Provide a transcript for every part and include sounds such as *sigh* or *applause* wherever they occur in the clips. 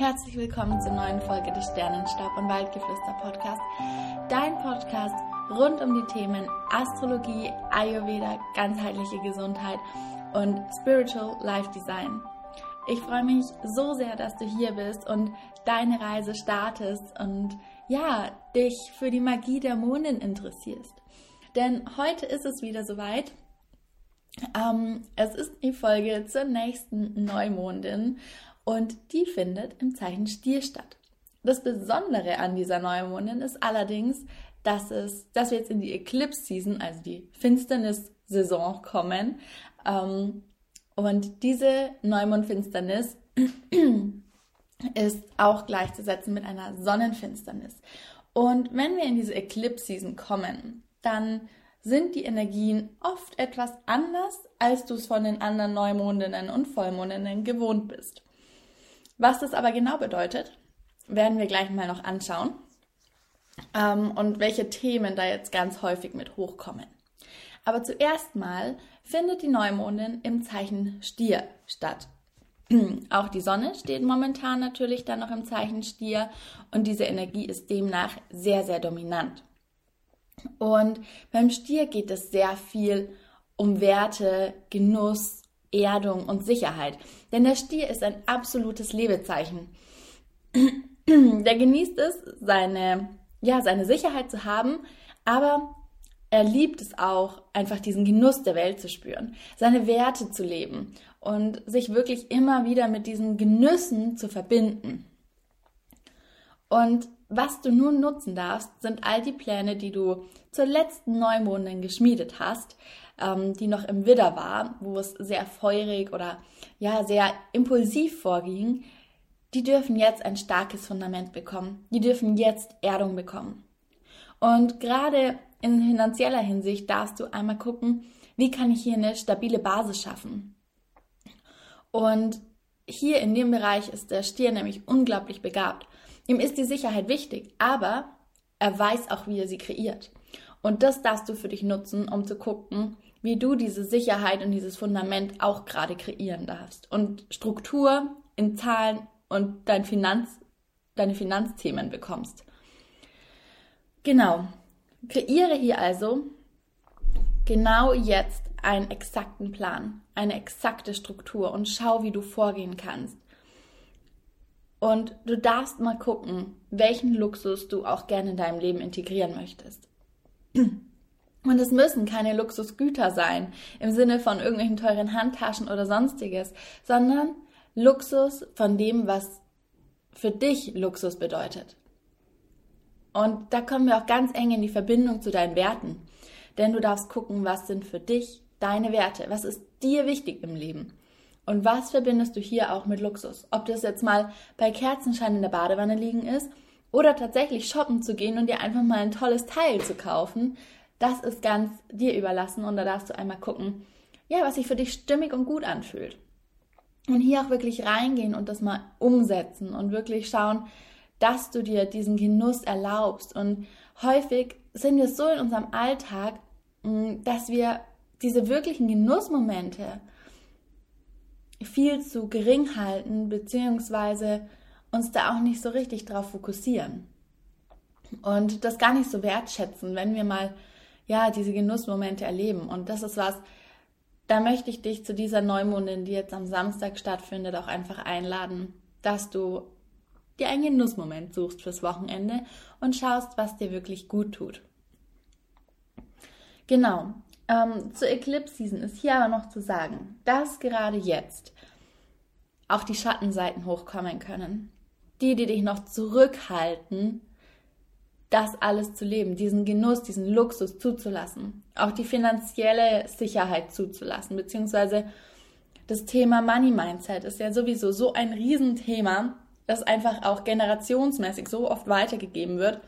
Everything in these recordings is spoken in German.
Herzlich willkommen zur neuen Folge des Sternenstaub und Waldgeflüster Podcast. Dein Podcast rund um die Themen Astrologie, Ayurveda, ganzheitliche Gesundheit und Spiritual Life Design. Ich freue mich so sehr, dass du hier bist und deine Reise startest und ja, dich für die Magie der Mondin interessierst. Denn heute ist es wieder soweit. Ähm, es ist die Folge zur nächsten Neumondin und die findet im Zeichen Stier statt. Das Besondere an dieser Neumondin ist allerdings, dass, es, dass wir jetzt in die Eclipse Season, also die Finsternis-Saison kommen. Ähm, und diese Neumondfinsternis *clears throat* ist auch gleichzusetzen mit einer Sonnenfinsternis. Und wenn wir in diese Eclipse Season kommen, dann sind die Energien oft etwas anders, als du es von den anderen Neumondinnen und Vollmondinnen gewohnt bist. Was das aber genau bedeutet, werden wir gleich mal noch anschauen ähm, und welche Themen da jetzt ganz häufig mit hochkommen. Aber zuerst mal findet die Neumondin im Zeichen Stier statt. *clears throat* Auch die Sonne steht momentan natürlich dann noch im Zeichen Stier und diese Energie ist demnach sehr, sehr dominant. Und beim Stier geht es sehr viel um Werte, Genuss, Erdung und Sicherheit. Denn der Stier ist ein absolutes Lebezeichen. *clears throat* Der genießt es, seine, ja, seine Sicherheit zu haben, aber er liebt es auch, einfach diesen Genuss der Welt zu spüren, seine Werte zu leben und sich wirklich immer wieder mit diesen Genüssen zu verbinden. Und was du nun nutzen darfst, sind all die Pläne, die du zur letzten Neumondin geschmiedet hast, ähm, die noch im Widder war, wo es sehr feurig oder ja sehr impulsiv vorging, die dürfen jetzt ein starkes Fundament bekommen. Die dürfen jetzt Erdung bekommen. Und gerade in finanzieller Hinsicht darfst du einmal gucken, wie kann ich hier eine stabile Basis schaffen. Und hier in dem Bereich ist der Stier nämlich unglaublich begabt. Ihm ist die Sicherheit wichtig, aber er weiß auch, wie er sie kreiert. Und das darfst du für dich nutzen, um zu gucken, wie du diese Sicherheit und dieses Fundament auch gerade kreieren darfst und Struktur in Zahlen und dein Finanz, deine Finanzthemen bekommst. Genau. Kreiere hier also genau jetzt einen exakten Plan, eine exakte Struktur und schau, wie du vorgehen kannst. Und du darfst mal gucken, welchen Luxus du auch gerne in deinem Leben integrieren möchtest. Und es müssen keine Luxusgüter sein im Sinne von irgendwelchen teuren Handtaschen oder sonstiges, sondern Luxus von dem, was für dich Luxus bedeutet. Und da kommen wir auch ganz eng in die Verbindung zu deinen Werten. Denn du darfst gucken, was sind für dich deine Werte? Was ist dir wichtig im Leben? Und was verbindest du hier auch mit Luxus? Ob das jetzt mal bei Kerzenschein in der Badewanne liegen ist oder tatsächlich shoppen zu gehen und dir einfach mal ein tolles Teil zu kaufen, das ist ganz dir überlassen und da darfst du einmal gucken, ja, was sich für dich stimmig und gut anfühlt. Und hier auch wirklich reingehen und das mal umsetzen und wirklich schauen, dass du dir diesen Genuss erlaubst. Und häufig sind wir so in unserem Alltag, mm, dass wir diese wirklichen Genussmomente viel zu gering halten, beziehungsweise uns da auch nicht so richtig drauf fokussieren. Und das gar nicht so wertschätzen, wenn wir mal ja, diese Genussmomente erleben. Und das ist was, da möchte ich dich zu dieser Neumondin, die jetzt am Samstag stattfindet, auch einfach einladen, dass du dir einen Genussmoment suchst fürs Wochenende und schaust, was dir wirklich gut tut. Genau. Ähm, zur Eclipse Season ist hier aber noch zu sagen, dass gerade jetzt auch die Schattenseiten hochkommen können. Die, die dich noch zurückhalten, das alles zu leben, diesen Genuss, diesen Luxus zuzulassen, auch die finanzielle Sicherheit zuzulassen, beziehungsweise das Thema Money Mindset ist ja sowieso so ein Riesenthema, das einfach auch generationsmäßig so oft weitergegeben wird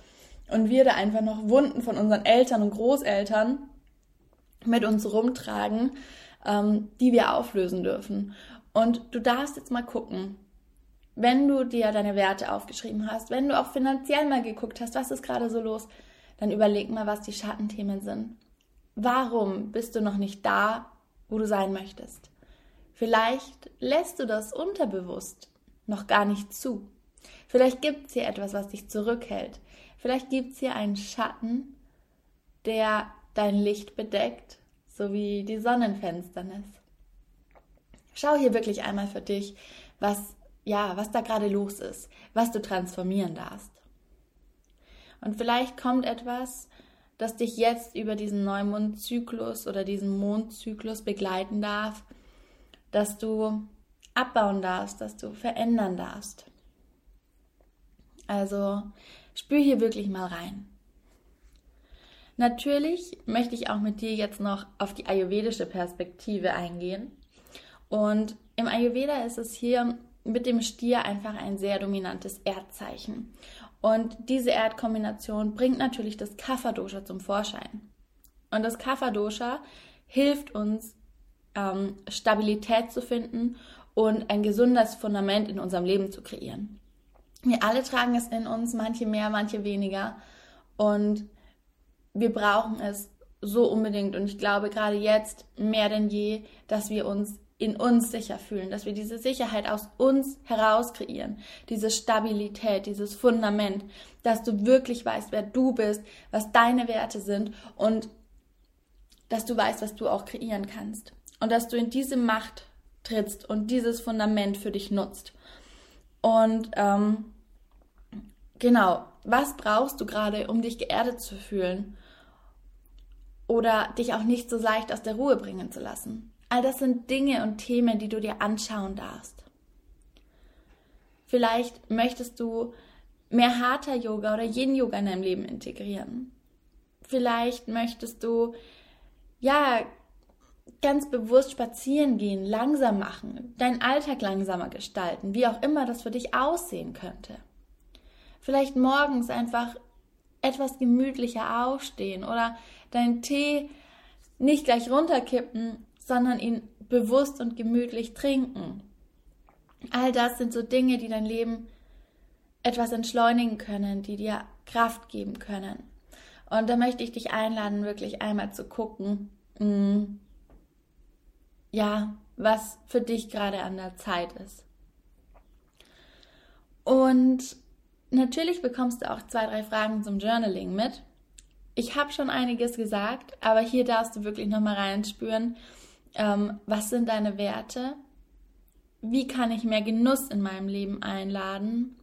und wir da einfach noch Wunden von unseren Eltern und Großeltern mit uns rumtragen, ähm, die wir auflösen dürfen. Und du darfst jetzt mal gucken, wenn du dir deine Werte aufgeschrieben hast, wenn du auch finanziell mal geguckt hast, was ist gerade so los, dann überleg mal, was die Schattenthemen sind. Warum bist du noch nicht da, wo du sein möchtest? Vielleicht lässt du das unterbewusst noch gar nicht zu. Vielleicht gibt es hier etwas, was dich zurückhält. Vielleicht gibt es hier einen Schatten, der dein Licht bedeckt, so wie die Sonnenfinsternis. Schau hier wirklich einmal für dich, was ja, was da gerade los ist, was du transformieren darfst. Und vielleicht kommt etwas, das dich jetzt über diesen Neumondzyklus oder diesen Mondzyklus begleiten darf, dass du abbauen darfst, dass du verändern darfst. Also spür hier wirklich mal rein. Natürlich möchte ich auch mit dir jetzt noch auf die ayurvedische Perspektive eingehen. Und im Ayurveda ist es hier mit dem Stier einfach ein sehr dominantes Erdzeichen. Und diese Erdkombination bringt natürlich das Kapha-Dosha zum Vorschein. Und das Kapha-Dosha hilft uns, ähm, Stabilität zu finden und ein gesundes Fundament in unserem Leben zu kreieren. Wir alle tragen es in uns, manche mehr, manche weniger. Und wir brauchen es so unbedingt. Und ich glaube gerade jetzt mehr denn je, dass wir uns in uns sicher fühlen, dass wir diese Sicherheit aus uns heraus kreieren, diese Stabilität, dieses Fundament, dass du wirklich weißt, wer du bist, was deine Werte sind und dass du weißt, was du auch kreieren kannst und dass du in diese Macht trittst und dieses Fundament für dich nutzt. Und ähm, genau, was brauchst du gerade, um dich geerdet zu fühlen? Oder dich auch nicht so leicht aus der Ruhe bringen zu lassen? All das sind Dinge und Themen, die du dir anschauen darfst. Vielleicht möchtest du mehr harter Yoga oder Yin Yoga in deinem Leben integrieren. Vielleicht möchtest du ja ganz bewusst spazieren gehen, langsam machen, deinen Alltag langsamer gestalten, wie auch immer das für dich aussehen könnte. Vielleicht morgens einfach etwas gemütlicher aufstehen oder deinen Tee nicht gleich runterkippen, sondern ihn bewusst und gemütlich trinken. All das sind so Dinge, die dein Leben etwas entschleunigen können, die dir Kraft geben können. Und da möchte ich dich einladen, wirklich einmal zu gucken, mm, ja, was für dich gerade an der Zeit ist. Und Natürlich bekommst du auch zwei, drei Fragen zum Journaling mit. Ich habe schon einiges gesagt, aber hier darfst du wirklich nochmal reinspüren, ähm, was sind deine Werte? Wie kann ich mehr Genuss in meinem Leben einladen?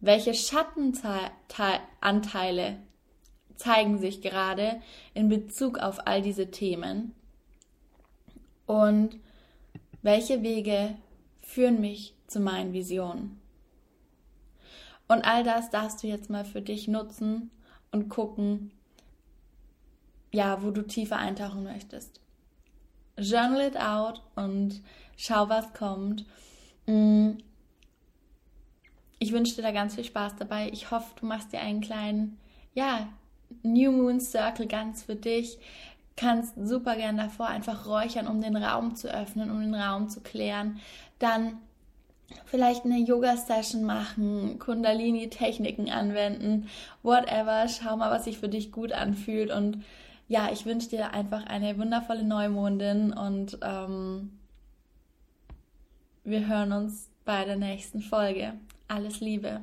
Welche Schattenanteile zeigen sich gerade in Bezug auf all diese Themen? Und welche Wege führen mich zu meinen Visionen? Und all das darfst du jetzt mal für dich nutzen und gucken, ja, wo du tiefer eintauchen möchtest. Journal it out und schau, was kommt. Mm. Ich wünsche dir da ganz viel Spaß dabei. Ich hoffe, du machst dir einen kleinen, ja, New Moon Circle ganz für dich. Kannst super gern davor einfach räuchern, um den Raum zu öffnen, um den Raum zu klären. Dann vielleicht eine Yoga-Session machen, Kundalini-Techniken anwenden, whatever. Schau mal, was sich für dich gut anfühlt. Und ja, ich wünsche dir einfach eine wundervolle Neumondin und ähm, wir hören uns bei der nächsten Folge. Alles Liebe.